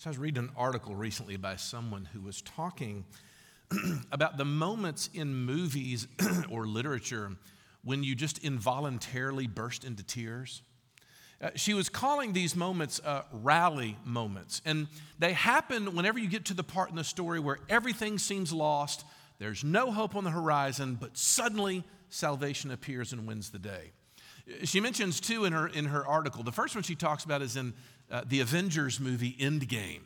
So I was reading an article recently by someone who was talking about the moments in movies or literature when you just involuntarily burst into tears. Uh, she was calling these moments uh, rally moments. And they happen whenever you get to the part in the story where everything seems lost, there's no hope on the horizon, but suddenly salvation appears and wins the day. She mentions two in her, in her article. The first one she talks about is in uh, the Avengers movie Endgame.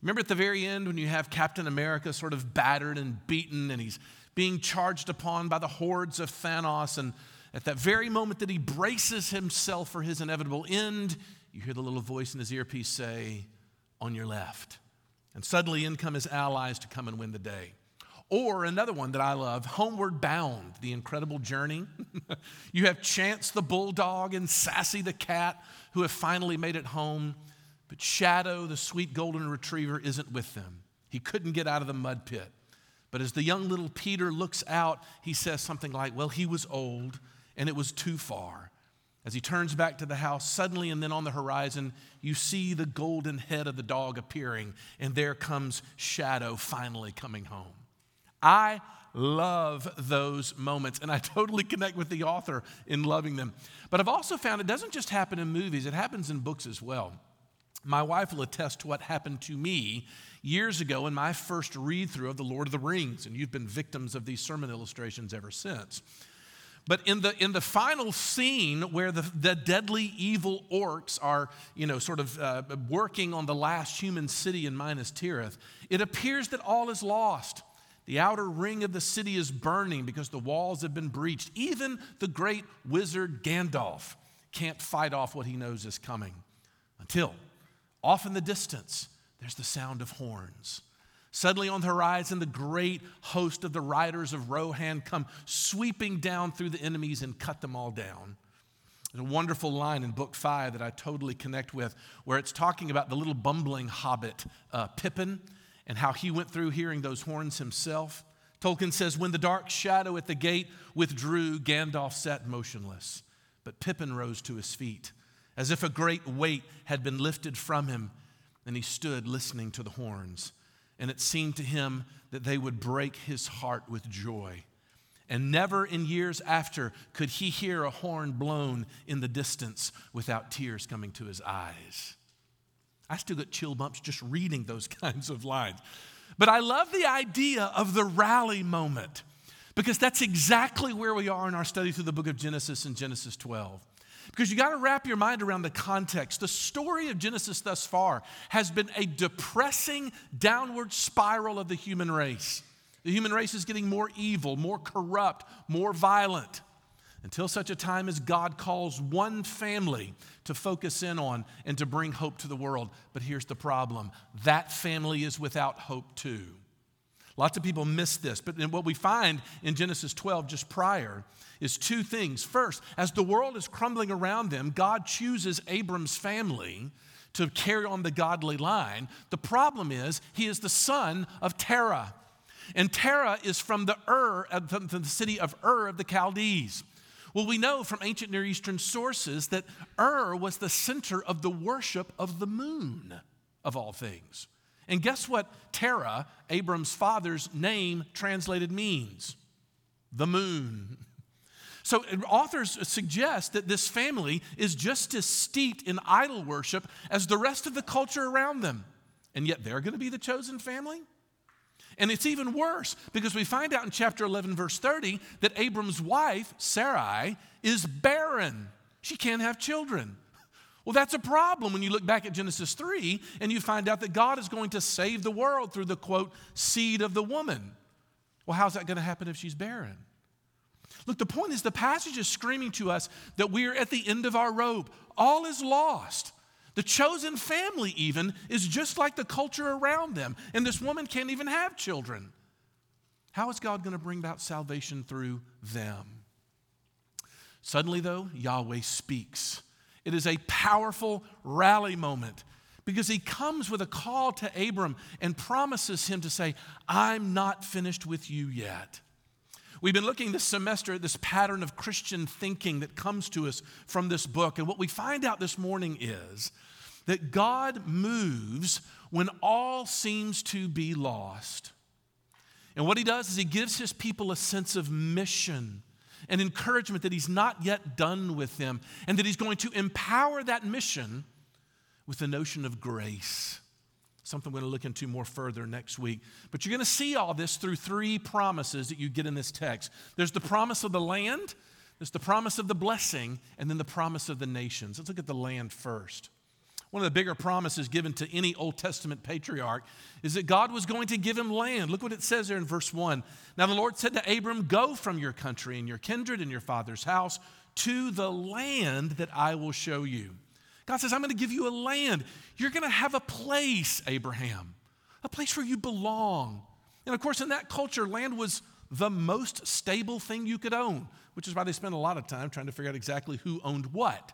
Remember at the very end when you have Captain America sort of battered and beaten and he's being charged upon by the hordes of Thanos. And at that very moment that he braces himself for his inevitable end, you hear the little voice in his earpiece say, On your left. And suddenly in come his allies to come and win the day. Or another one that I love, Homeward Bound, The Incredible Journey. you have Chance the Bulldog and Sassy the Cat who have finally made it home, but Shadow, the sweet golden retriever, isn't with them. He couldn't get out of the mud pit. But as the young little Peter looks out, he says something like, Well, he was old and it was too far. As he turns back to the house, suddenly and then on the horizon, you see the golden head of the dog appearing, and there comes Shadow finally coming home. I love those moments, and I totally connect with the author in loving them. But I've also found it doesn't just happen in movies, it happens in books as well. My wife will attest to what happened to me years ago in my first read through of The Lord of the Rings, and you've been victims of these sermon illustrations ever since. But in the, in the final scene where the, the deadly evil orcs are, you know, sort of uh, working on the last human city in Minas Tirith, it appears that all is lost. The outer ring of the city is burning because the walls have been breached. Even the great wizard Gandalf can't fight off what he knows is coming. Until, off in the distance, there's the sound of horns. Suddenly on the horizon, the great host of the riders of Rohan come sweeping down through the enemies and cut them all down. There's a wonderful line in book five that I totally connect with where it's talking about the little bumbling hobbit, uh, Pippin and how he went through hearing those horns himself. Tolkien says, When the dark shadow at the gate withdrew, Gandalf sat motionless, but Pippin rose to his feet, as if a great weight had been lifted from him, and he stood listening to the horns. And it seemed to him that they would break his heart with joy. And never in years after could he hear a horn blown in the distance without tears coming to his eyes. I still get chill bumps just reading those kinds of lines. But I love the idea of the rally moment because that's exactly where we are in our study through the book of Genesis and Genesis 12. Because you got to wrap your mind around the context. The story of Genesis thus far has been a depressing downward spiral of the human race. The human race is getting more evil, more corrupt, more violent until such a time as God calls one family to focus in on and to bring hope to the world. But here's the problem that family is without hope too. Lots of people miss this, but what we find in Genesis 12 just prior is two things. First, as the world is crumbling around them, God chooses Abram's family to carry on the godly line. The problem is, he is the son of Terah. And Terah is from the Ur, from the city of Ur of the Chaldees. Well, we know from ancient Near Eastern sources that Ur was the center of the worship of the moon, of all things. And guess what Terah, Abram's father's name, translated means? The moon. So, uh, authors suggest that this family is just as steeped in idol worship as the rest of the culture around them. And yet, they're going to be the chosen family? And it's even worse because we find out in chapter 11, verse 30, that Abram's wife, Sarai, is barren. She can't have children. Well, that's a problem when you look back at Genesis 3 and you find out that God is going to save the world through the quote, seed of the woman. Well, how's that going to happen if she's barren? Look, the point is the passage is screaming to us that we're at the end of our rope. All is lost. The chosen family, even, is just like the culture around them. And this woman can't even have children. How is God going to bring about salvation through them? Suddenly, though, Yahweh speaks. It is a powerful rally moment because he comes with a call to Abram and promises him to say, I'm not finished with you yet. We've been looking this semester at this pattern of Christian thinking that comes to us from this book. And what we find out this morning is that God moves when all seems to be lost. And what he does is he gives his people a sense of mission and encouragement that he's not yet done with them and that he's going to empower that mission with the notion of grace. Something we're going to look into more further next week. But you're going to see all this through three promises that you get in this text there's the promise of the land, there's the promise of the blessing, and then the promise of the nations. Let's look at the land first. One of the bigger promises given to any Old Testament patriarch is that God was going to give him land. Look what it says there in verse 1. Now the Lord said to Abram, Go from your country and your kindred and your father's house to the land that I will show you. God says, I'm going to give you a land. You're going to have a place, Abraham, a place where you belong. And of course, in that culture, land was the most stable thing you could own, which is why they spent a lot of time trying to figure out exactly who owned what.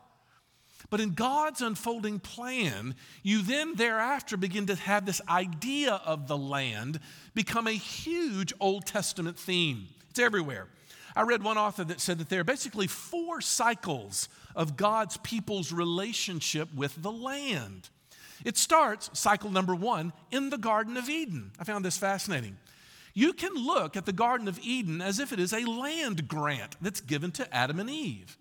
But in God's unfolding plan, you then thereafter begin to have this idea of the land become a huge Old Testament theme. It's everywhere. I read one author that said that there are basically four cycles of God's people's relationship with the land. It starts, cycle number one, in the Garden of Eden. I found this fascinating. You can look at the Garden of Eden as if it is a land grant that's given to Adam and Eve.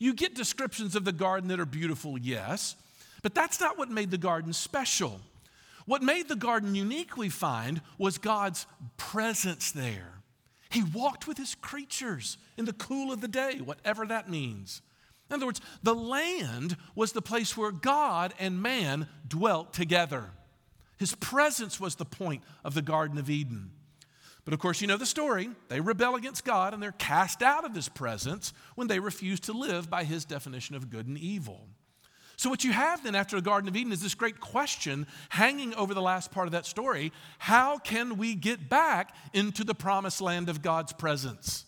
You get descriptions of the garden that are beautiful, yes, but that's not what made the garden special. What made the garden unique, we find, was God's presence there. He walked with his creatures in the cool of the day, whatever that means. In other words, the land was the place where God and man dwelt together. His presence was the point of the Garden of Eden. But of course, you know the story. They rebel against God and they're cast out of his presence when they refuse to live by his definition of good and evil. So, what you have then after the Garden of Eden is this great question hanging over the last part of that story how can we get back into the promised land of God's presence?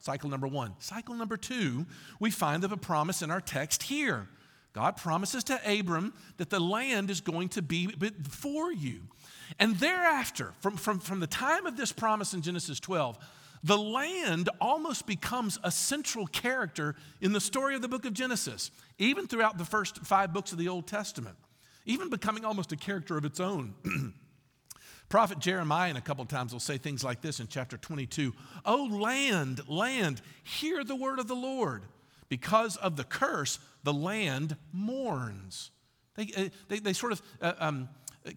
Cycle number one. Cycle number two, we find of a promise in our text here. God promises to Abram that the land is going to be for you. And thereafter, from, from, from the time of this promise in Genesis 12, the land almost becomes a central character in the story of the book of Genesis, even throughout the first five books of the Old Testament, even becoming almost a character of its own. Prophet Jeremiah, in a couple times, will say things like this in chapter 22 Oh, land, land, hear the word of the Lord. Because of the curse, the land mourns. They, uh, they, they sort of uh, um,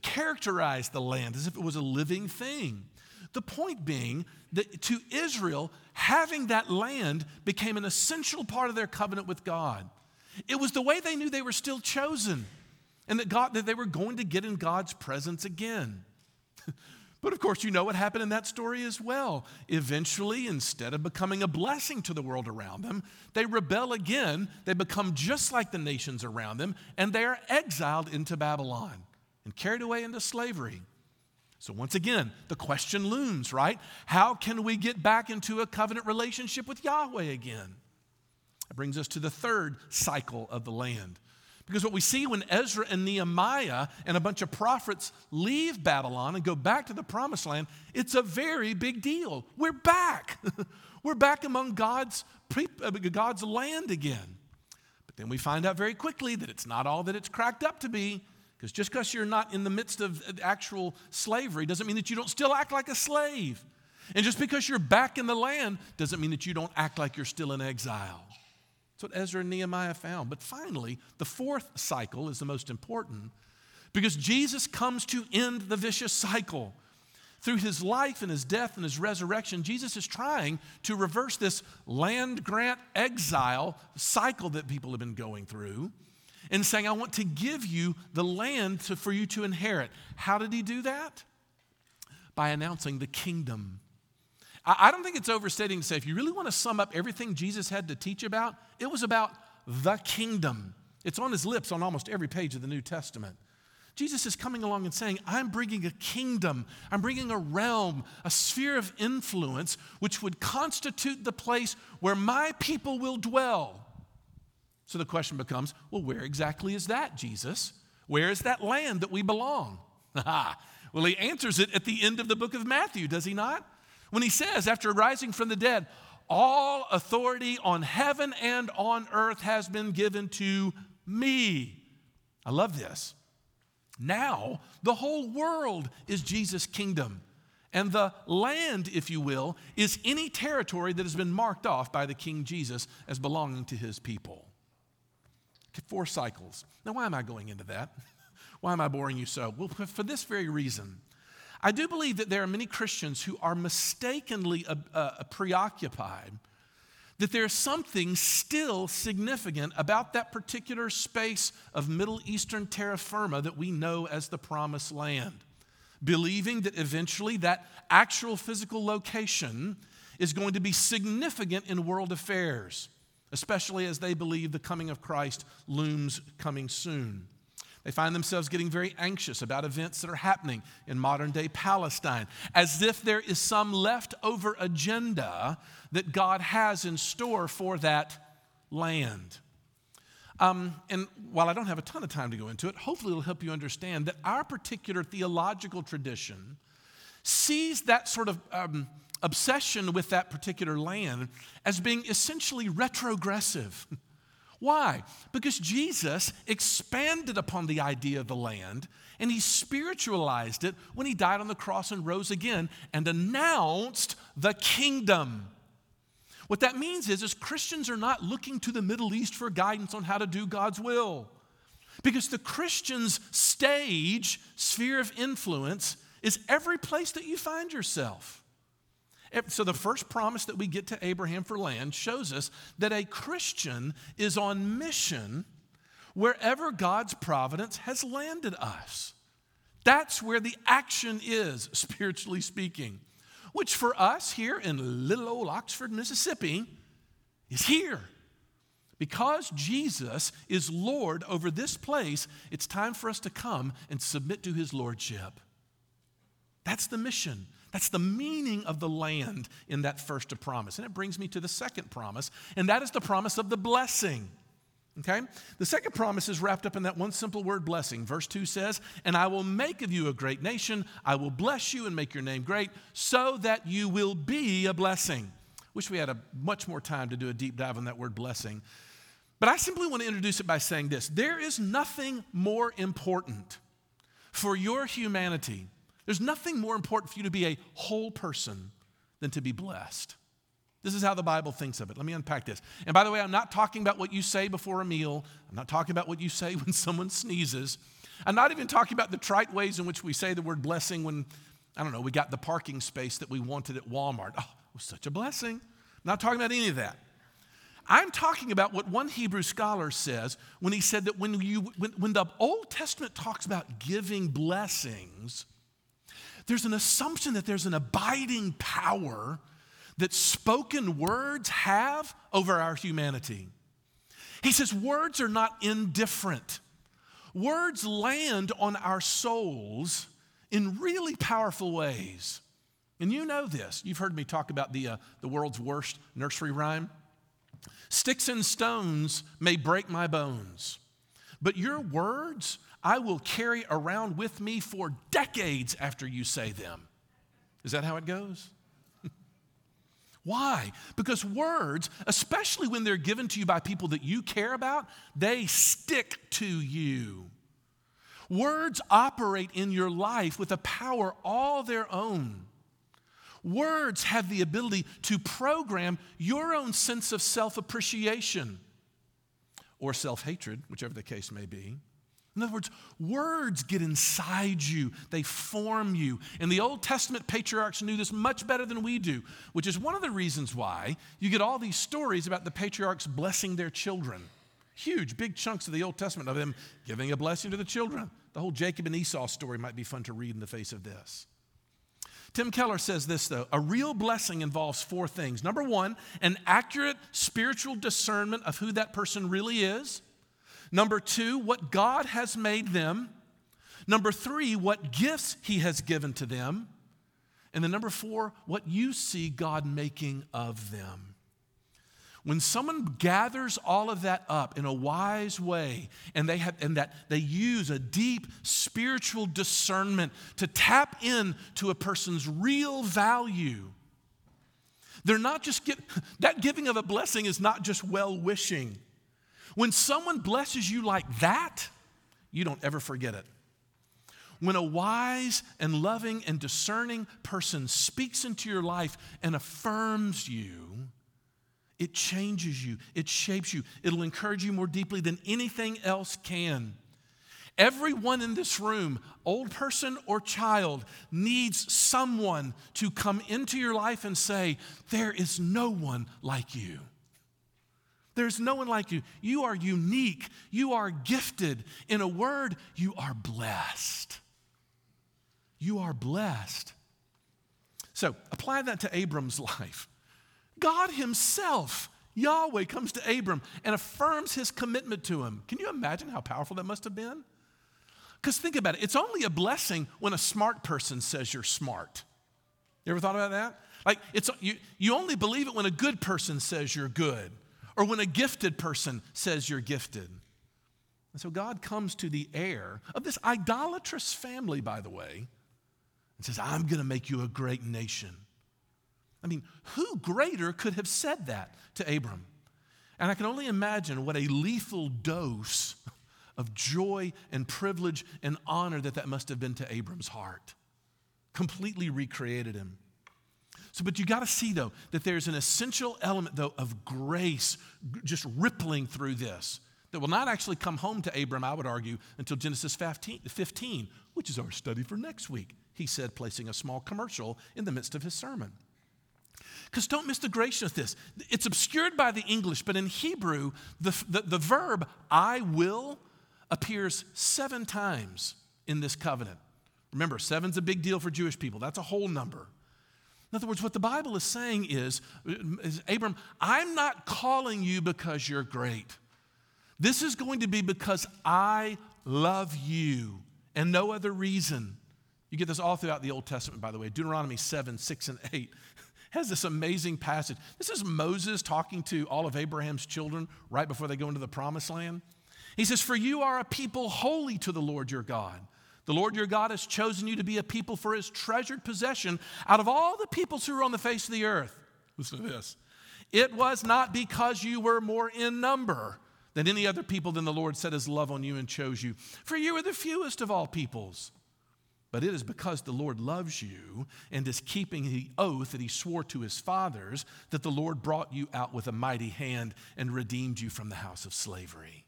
characterized the land as if it was a living thing. The point being that to Israel, having that land became an essential part of their covenant with God. It was the way they knew they were still chosen and that, God, that they were going to get in God's presence again. But of course, you know what happened in that story as well. Eventually, instead of becoming a blessing to the world around them, they rebel again. They become just like the nations around them, and they are exiled into Babylon and carried away into slavery. So, once again, the question looms, right? How can we get back into a covenant relationship with Yahweh again? That brings us to the third cycle of the land. Because what we see when Ezra and Nehemiah and a bunch of prophets leave Babylon and go back to the promised land, it's a very big deal. We're back. We're back among God's, uh, God's land again. But then we find out very quickly that it's not all that it's cracked up to be. Because just because you're not in the midst of actual slavery doesn't mean that you don't still act like a slave. And just because you're back in the land doesn't mean that you don't act like you're still in exile. That's what Ezra and Nehemiah found. But finally, the fourth cycle is the most important because Jesus comes to end the vicious cycle. Through his life and his death and his resurrection, Jesus is trying to reverse this land grant exile cycle that people have been going through and saying, I want to give you the land to, for you to inherit. How did he do that? By announcing the kingdom. I, don't think it's overstating to say, if you really want to sum up everything Jesus had to teach about, it was about the kingdom. It's on his lips on almost every page of the New Testament. Jesus is coming along and saying, I'm bringing a kingdom, I'm bringing a realm, a sphere of influence, which would constitute the place where my people will dwell. So the question becomes well, where exactly is that, Jesus? Where is that land that we belong? well, he answers it at the end of the book of Matthew, does he not? When he says, after rising from the dead, all authority on heaven and on earth has been given to me. I love this. Now, the whole world is Jesus' kingdom. And the land, if you will, is any territory that has been marked off by the King Jesus as belonging to his people. Four cycles. Now, why am I going into that? Why am I boring you so? Well, for this very reason. I do believe that there are many Christians who are mistakenly uh, uh, preoccupied that there's something still significant about that particular space of Middle Eastern terra firma that we know as the Promised Land. Believing that eventually that actual physical location is going to be significant in world affairs, especially as they believe the coming of Christ looms coming soon. They find themselves getting very anxious about events that are happening in modern day Palestine, as if there is some leftover agenda that God has in store for that land. Um, and while I don't have a ton of time to go into it, hopefully it'll help you understand that our particular theological tradition sees that sort of um, obsession with that particular land as being essentially retrogressive. Why? Because Jesus expanded upon the idea of the land and he spiritualized it when he died on the cross and rose again and announced the kingdom. What that means is, is Christians are not looking to the Middle East for guidance on how to do God's will. Because the Christian's stage, sphere of influence, is every place that you find yourself. So, the first promise that we get to Abraham for land shows us that a Christian is on mission wherever God's providence has landed us. That's where the action is, spiritually speaking, which for us here in little old Oxford, Mississippi, is here. Because Jesus is Lord over this place, it's time for us to come and submit to his lordship. That's the mission. That's the meaning of the land in that first promise. And it brings me to the second promise, and that is the promise of the blessing. Okay? The second promise is wrapped up in that one simple word blessing. Verse 2 says, And I will make of you a great nation. I will bless you and make your name great, so that you will be a blessing. Wish we had a much more time to do a deep dive on that word blessing. But I simply want to introduce it by saying this there is nothing more important for your humanity there's nothing more important for you to be a whole person than to be blessed. This is how the Bible thinks of it. Let me unpack this. And by the way, I'm not talking about what you say before a meal. I'm not talking about what you say when someone sneezes. I'm not even talking about the trite ways in which we say the word blessing when, I don't know, we got the parking space that we wanted at Walmart. Oh, it was such a blessing. I'm not talking about any of that. I'm talking about what one Hebrew scholar says when he said that when, you, when, when the Old Testament talks about giving blessings, there's an assumption that there's an abiding power that spoken words have over our humanity. He says, words are not indifferent. Words land on our souls in really powerful ways. And you know this. You've heard me talk about the, uh, the world's worst nursery rhyme. Sticks and stones may break my bones, but your words I will carry around with me for decades after you say them. Is that how it goes? Why? Because words, especially when they're given to you by people that you care about, they stick to you. Words operate in your life with a power all their own. Words have the ability to program your own sense of self appreciation or self hatred, whichever the case may be. In other words, words get inside you, they form you. And the Old Testament patriarchs knew this much better than we do, which is one of the reasons why you get all these stories about the patriarchs blessing their children. Huge, big chunks of the Old Testament of them giving a blessing to the children. The whole Jacob and Esau story might be fun to read in the face of this. Tim Keller says this, though a real blessing involves four things. Number one, an accurate spiritual discernment of who that person really is. Number two, what God has made them. Number three, what gifts He has given to them. And then number four, what you see God making of them. When someone gathers all of that up in a wise way and they have and that they use a deep spiritual discernment to tap in to a person's real value, they're not just get, that giving of a blessing is not just well wishing. When someone blesses you like that, you don't ever forget it. When a wise and loving and discerning person speaks into your life and affirms you, it changes you, it shapes you, it'll encourage you more deeply than anything else can. Everyone in this room, old person or child, needs someone to come into your life and say, There is no one like you. There's no one like you. You are unique. You are gifted. In a word, you are blessed. You are blessed. So apply that to Abram's life. God Himself, Yahweh, comes to Abram and affirms His commitment to him. Can you imagine how powerful that must have been? Because think about it, it's only a blessing when a smart person says you're smart. You ever thought about that? Like, it's, you, you only believe it when a good person says you're good, or when a gifted person says you're gifted. And so God comes to the heir of this idolatrous family, by the way, and says, I'm going to make you a great nation. I mean, who greater could have said that to Abram? And I can only imagine what a lethal dose of joy and privilege and honor that that must have been to Abram's heart. Completely recreated him. So, but you got to see though that there's an essential element though of grace just rippling through this that will not actually come home to Abram, I would argue, until Genesis 15, 15 which is our study for next week he said, placing a small commercial in the midst of his sermon. Because don't miss the grace of this. It's obscured by the English, but in Hebrew, the, the, the verb I will appears seven times in this covenant. Remember, seven's a big deal for Jewish people, that's a whole number. In other words, what the Bible is saying is, is Abram, I'm not calling you because you're great. This is going to be because I love you and no other reason. You get this all throughout the Old Testament, by the way. Deuteronomy 7, 6, and 8 has this amazing passage. This is Moses talking to all of Abraham's children right before they go into the promised land. He says, For you are a people holy to the Lord your God. The Lord your God has chosen you to be a people for his treasured possession out of all the peoples who are on the face of the earth. Listen to this. It was not because you were more in number than any other people than the Lord set his love on you and chose you. For you are the fewest of all peoples. But it is because the Lord loves you and is keeping the oath that he swore to his fathers that the Lord brought you out with a mighty hand and redeemed you from the house of slavery.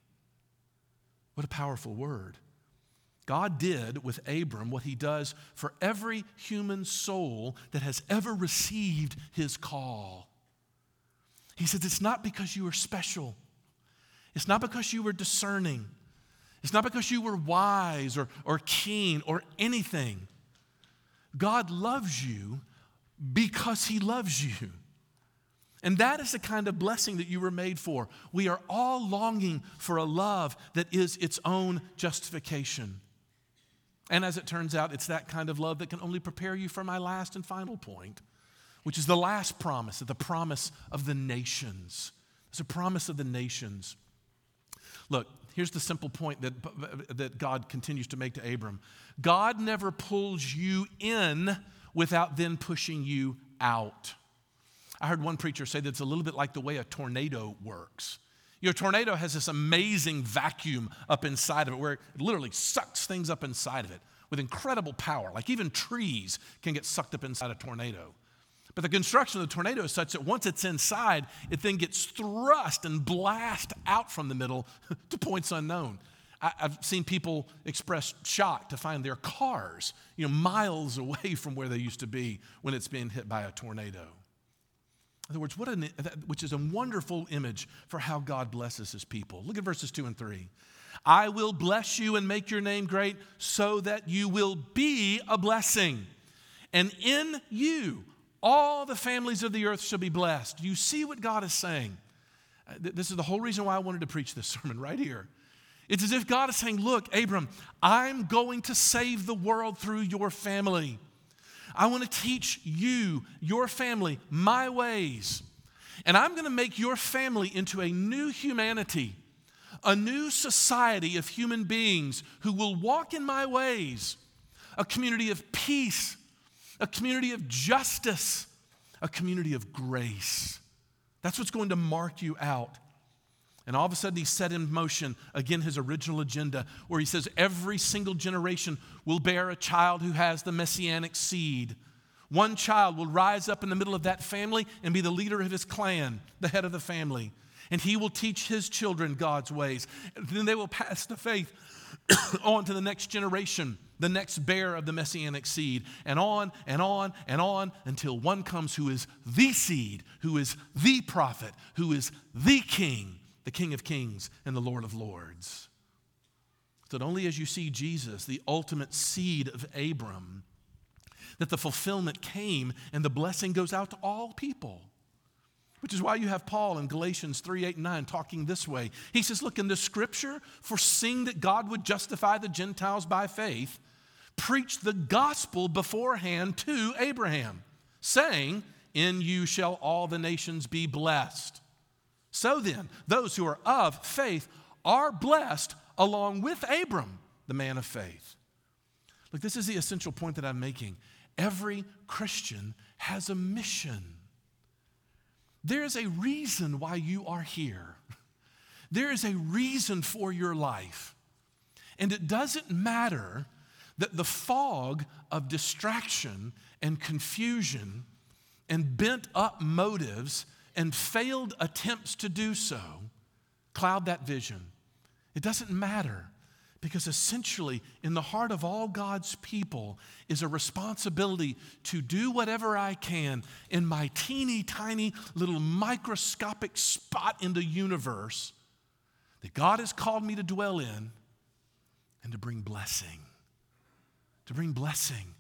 What a powerful word. God did with Abram what he does for every human soul that has ever received his call. He says, It's not because you are special, it's not because you were discerning, it's not because you were wise or, or keen or anything. God loves you because He loves you. And that is the kind of blessing that you were made for. We are all longing for a love that is its own justification. And as it turns out, it's that kind of love that can only prepare you for my last and final point, which is the last promise, the promise of the nations. It's a promise of the nations. Look, here's the simple point that, that God continues to make to Abram God never pulls you in without then pushing you out. I heard one preacher say that it's a little bit like the way a tornado works. Your tornado has this amazing vacuum up inside of it where it literally sucks things up inside of it with incredible power. Like even trees can get sucked up inside a tornado. But the construction of the tornado is such that once it's inside, it then gets thrust and blast out from the middle to points unknown. I, have seen people express shock to find their cars, you know, miles away from where they used to be when it's being hit by a tornado. In other words, what an, which is a wonderful image for how God blesses his people. Look at verses 2 and 3. I will bless you and make your name great so that you will be a blessing. And in you, all the families of the earth shall be blessed. You see what God is saying. Uh, this is the whole reason why I wanted to preach this sermon right here. It's as if God is saying, Look, Abram, I'm going to save the world through your family. I want to teach you, your family, my ways. And I'm going to make your family into a new humanity, a new society of human beings who will walk in my ways, a community of peace a community of justice, a community of grace. That's what's going to mark you out. And all of a sudden, he set in motion again his original agenda, where he says every single generation will bear a child who has the messianic seed. One child will rise up in the middle of that family and be the leader of his clan, the head of the family. And he will teach his children God's ways. And then they will pass the faith on to the next generation, the next bearer of the messianic seed, and on and on and on until one comes who is the seed, who is the prophet, who is the king, the King of kings and the Lord of lords. So that only as you see Jesus, the ultimate seed of Abram, that the fulfillment came and the blessing goes out to all people. Which is why you have Paul in Galatians 3 8 and 9 talking this way. He says, Look, in the scripture, foreseeing that God would justify the Gentiles by faith, preached the gospel beforehand to Abraham, saying, In you shall all the nations be blessed. So then, those who are of faith are blessed along with Abram, the man of faith. Look, this is the essential point that I'm making. Every Christian has a mission. There is a reason why you are here. There is a reason for your life. And it doesn't matter that the fog of distraction and confusion and bent up motives and failed attempts to do so cloud that vision. It doesn't matter because essentially, in the heart of all God's people is a responsibility to do whatever I can in my teeny tiny little microscopic spot in the universe that God has called me to dwell in and to bring blessing. To bring blessing,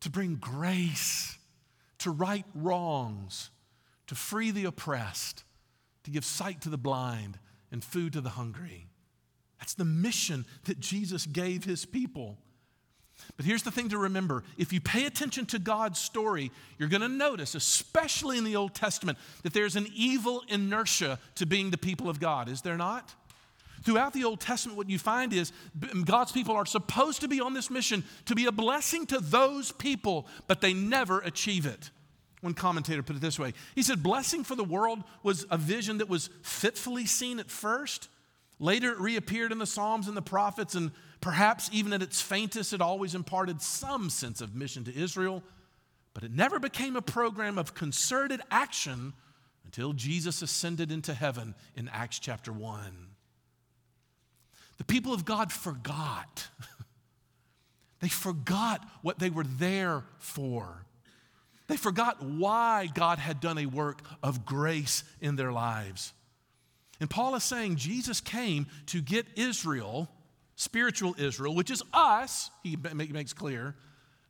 to bring grace, to right wrongs, to free the oppressed, to give sight to the blind and food to the hungry. That's the mission that Jesus gave his people. But here's the thing to remember if you pay attention to God's story, you're going to notice, especially in the Old Testament, that there's an evil inertia to being the people of God, is there not? Throughout the Old Testament, what you find is God's people are supposed to be on this mission to be a blessing to those people, but they never achieve it. One commentator put it this way He said, Blessing for the world was a vision that was fitfully seen at first. Later, it reappeared in the Psalms and the prophets, and perhaps even at its faintest, it always imparted some sense of mission to Israel. But it never became a program of concerted action until Jesus ascended into heaven in Acts chapter 1. The people of God forgot. they forgot what they were there for. They forgot why God had done a work of grace in their lives. And Paul is saying Jesus came to get Israel, spiritual Israel, which is us, he makes clear,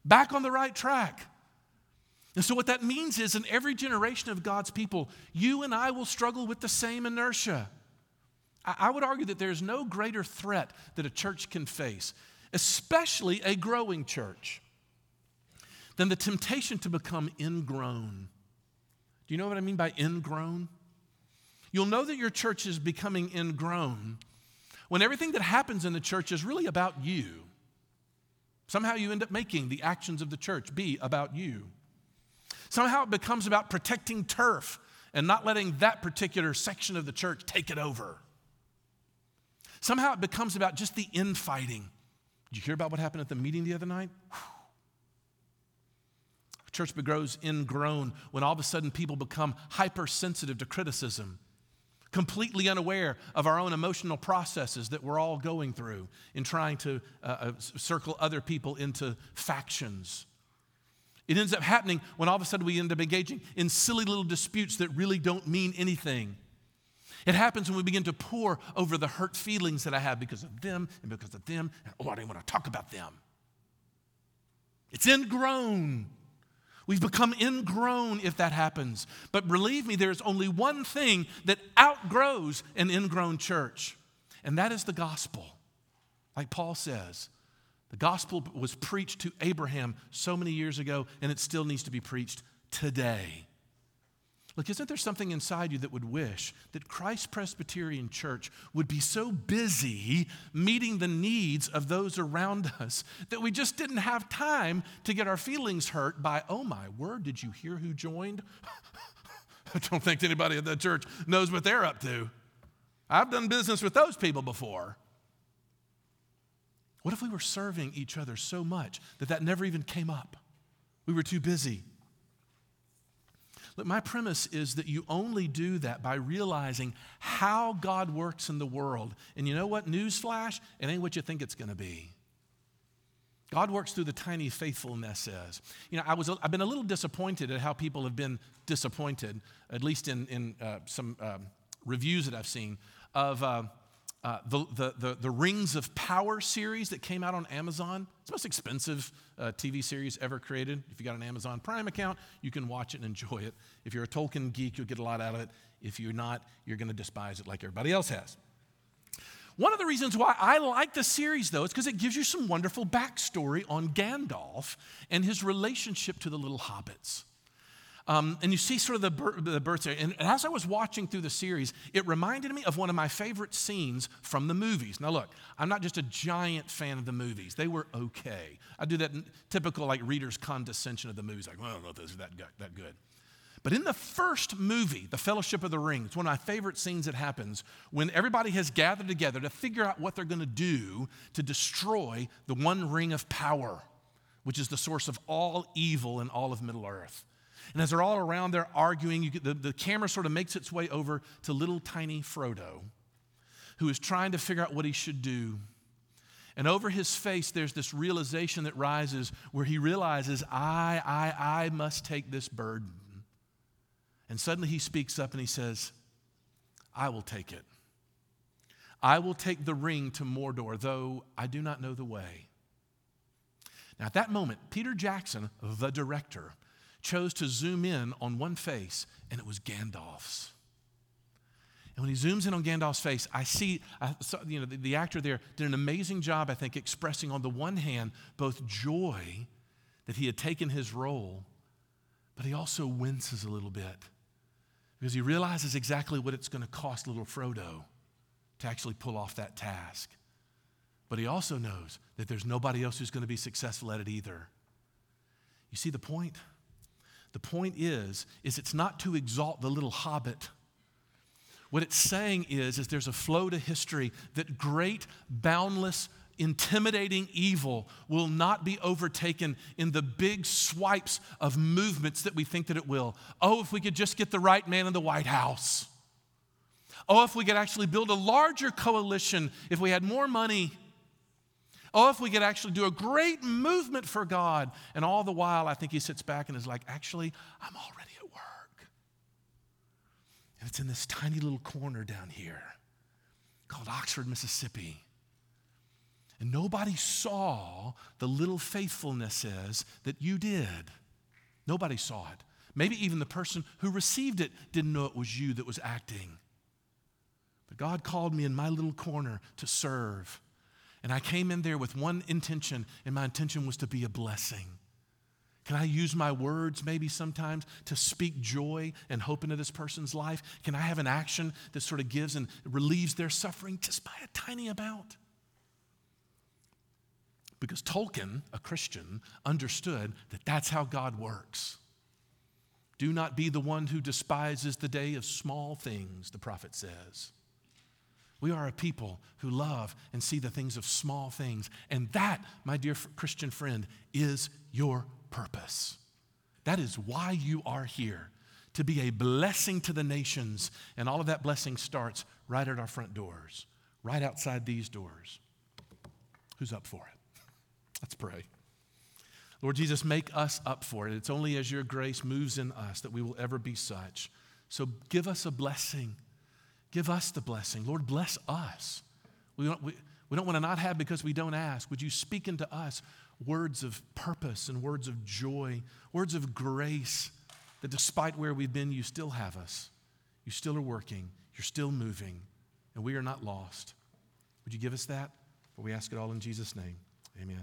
back on the right track. And so, what that means is, in every generation of God's people, you and I will struggle with the same inertia. I would argue that there's no greater threat that a church can face, especially a growing church than the temptation to become ingrown. Do you know what I mean by ingrown? You'll know that your church is becoming ingrown when everything that happens in the church is really about you. Somehow you end up making the actions of the church be about you. Somehow it becomes about protecting turf and not letting that particular section of the church take it over. Somehow it becomes about just the infighting. Did you hear about what happened at the meeting the other night? Whew church grows ingrown when all of a sudden people become hypersensitive to criticism, completely unaware of our own emotional processes that we're all going through in trying to uh, uh, circle other people into factions. It ends up happening when all of a sudden we end up engaging in silly little disputes that really don't mean anything. It happens when we begin to pour over the hurt feelings that I have because of them and because of them. And, oh, I don't want to talk about them. It's ingrown. We've become ingrown if that happens. But believe me, there's only one thing that outgrows an ingrown church, and that is the gospel. Like Paul says, the gospel was preached to Abraham so many years ago, and it still needs to be preached today. Look, isn't there something inside you that would wish that Christ Presbyterian Church would be so busy meeting the needs of those around us that we just didn't have time to get our feelings hurt by, oh my word, did you hear who joined? I don't think anybody at that church knows what they're up to. I've done business with those people before. What if we were serving each other so much that that never even came up? We were too busy. Look, my premise is that you only do that by realizing how God works in the world. And you know what? Newsflash, it ain't what you think it's going to be. God works through the tiny faithfulness is. You know, I was, I've been a little disappointed at how people have been disappointed, at least in, in uh, some um, reviews that I've seen, of uh, uh, the, the, the, the, Rings of Power series that came out on Amazon. It's the most expensive uh, TV series ever created. If you got an Amazon Prime account, you can watch it and enjoy it. If you're a Tolkien geek, you'll get a lot out of it. If you're not, you're going to despise it like everybody else has. One of the reasons why I like the series, though, is because it gives you some wonderful backstory on Gandalf and his relationship to the little hobbits. Um, and you see sort of the, bir- the birth. And as I was watching through the series, it reminded me of one of my favorite scenes from the movies. Now, look, I'm not just a giant fan of the movies, they were okay. I do that typical like reader's condescension of the movies, like, well, I don't know if this is that. That good. But in the first movie, The Fellowship of the Ring, it's one of my favorite scenes that happens when everybody has gathered together to figure out what they're going to do to destroy the one ring of power, which is the source of all evil in all of Middle Earth. And as they're all around there arguing, the, the camera sort of makes its way over to little tiny Frodo, who is trying to figure out what he should do. And over his face, there's this realization that rises where he realizes, I, I, I must take this burden. And suddenly he speaks up and he says, I will take it. I will take the ring to Mordor, though I do not know the way. Now, at that moment, Peter Jackson, the director, chose to zoom in on one face, and it was Gandalf's. And when he zooms in on Gandalf's face, I see, I saw, you know, the, the actor there did an amazing job, I think, expressing on the one hand both joy that he had taken his role, but he also winces a little bit because he realizes exactly what it's going to cost little Frodo to actually pull off that task. But he also knows that there's nobody else who's going to be successful at it either. You see the point? The point is, is it's not to exalt the little hobbit. What it's saying is, is there's a flow to history that great, boundless, intimidating evil will not be overtaken in the big swipes of movements that we think that it will. Oh, if we could just get the right man in the White House. Oh, if we could actually build a larger coalition, if we had more money. Oh, if we could actually do a great movement for God. And all the while, I think he sits back and is like, actually, I'm already at work. And it's in this tiny little corner down here called Oxford, Mississippi. And nobody saw the little faithfulness is that you did. Nobody saw it. Maybe even the person who received it didn't know it was you that was acting. But God called me in my little corner to serve. And I came in there with one intention, and my intention was to be a blessing. Can I use my words maybe sometimes to speak joy and hope into this person's life? Can I have an action that sort of gives and relieves their suffering just by a tiny amount? Because Tolkien, a Christian, understood that that's how God works. Do not be the one who despises the day of small things, the prophet says. We are a people who love and see the things of small things. And that, my dear Christian friend, is your purpose. That is why you are here, to be a blessing to the nations. And all of that blessing starts right at our front doors, right outside these doors. Who's up for it? Let's pray. Lord Jesus, make us up for it. It's only as your grace moves in us that we will ever be such. So give us a blessing Give us the blessing. Lord, bless us. We don't, we, we don't want to not have because we don't ask. Would you speak into us words of purpose and words of joy, words of grace that despite where we've been, you still have us. You still are working. You're still moving. And we are not lost. Would you give us that? For we ask it all in Jesus' name. Amen.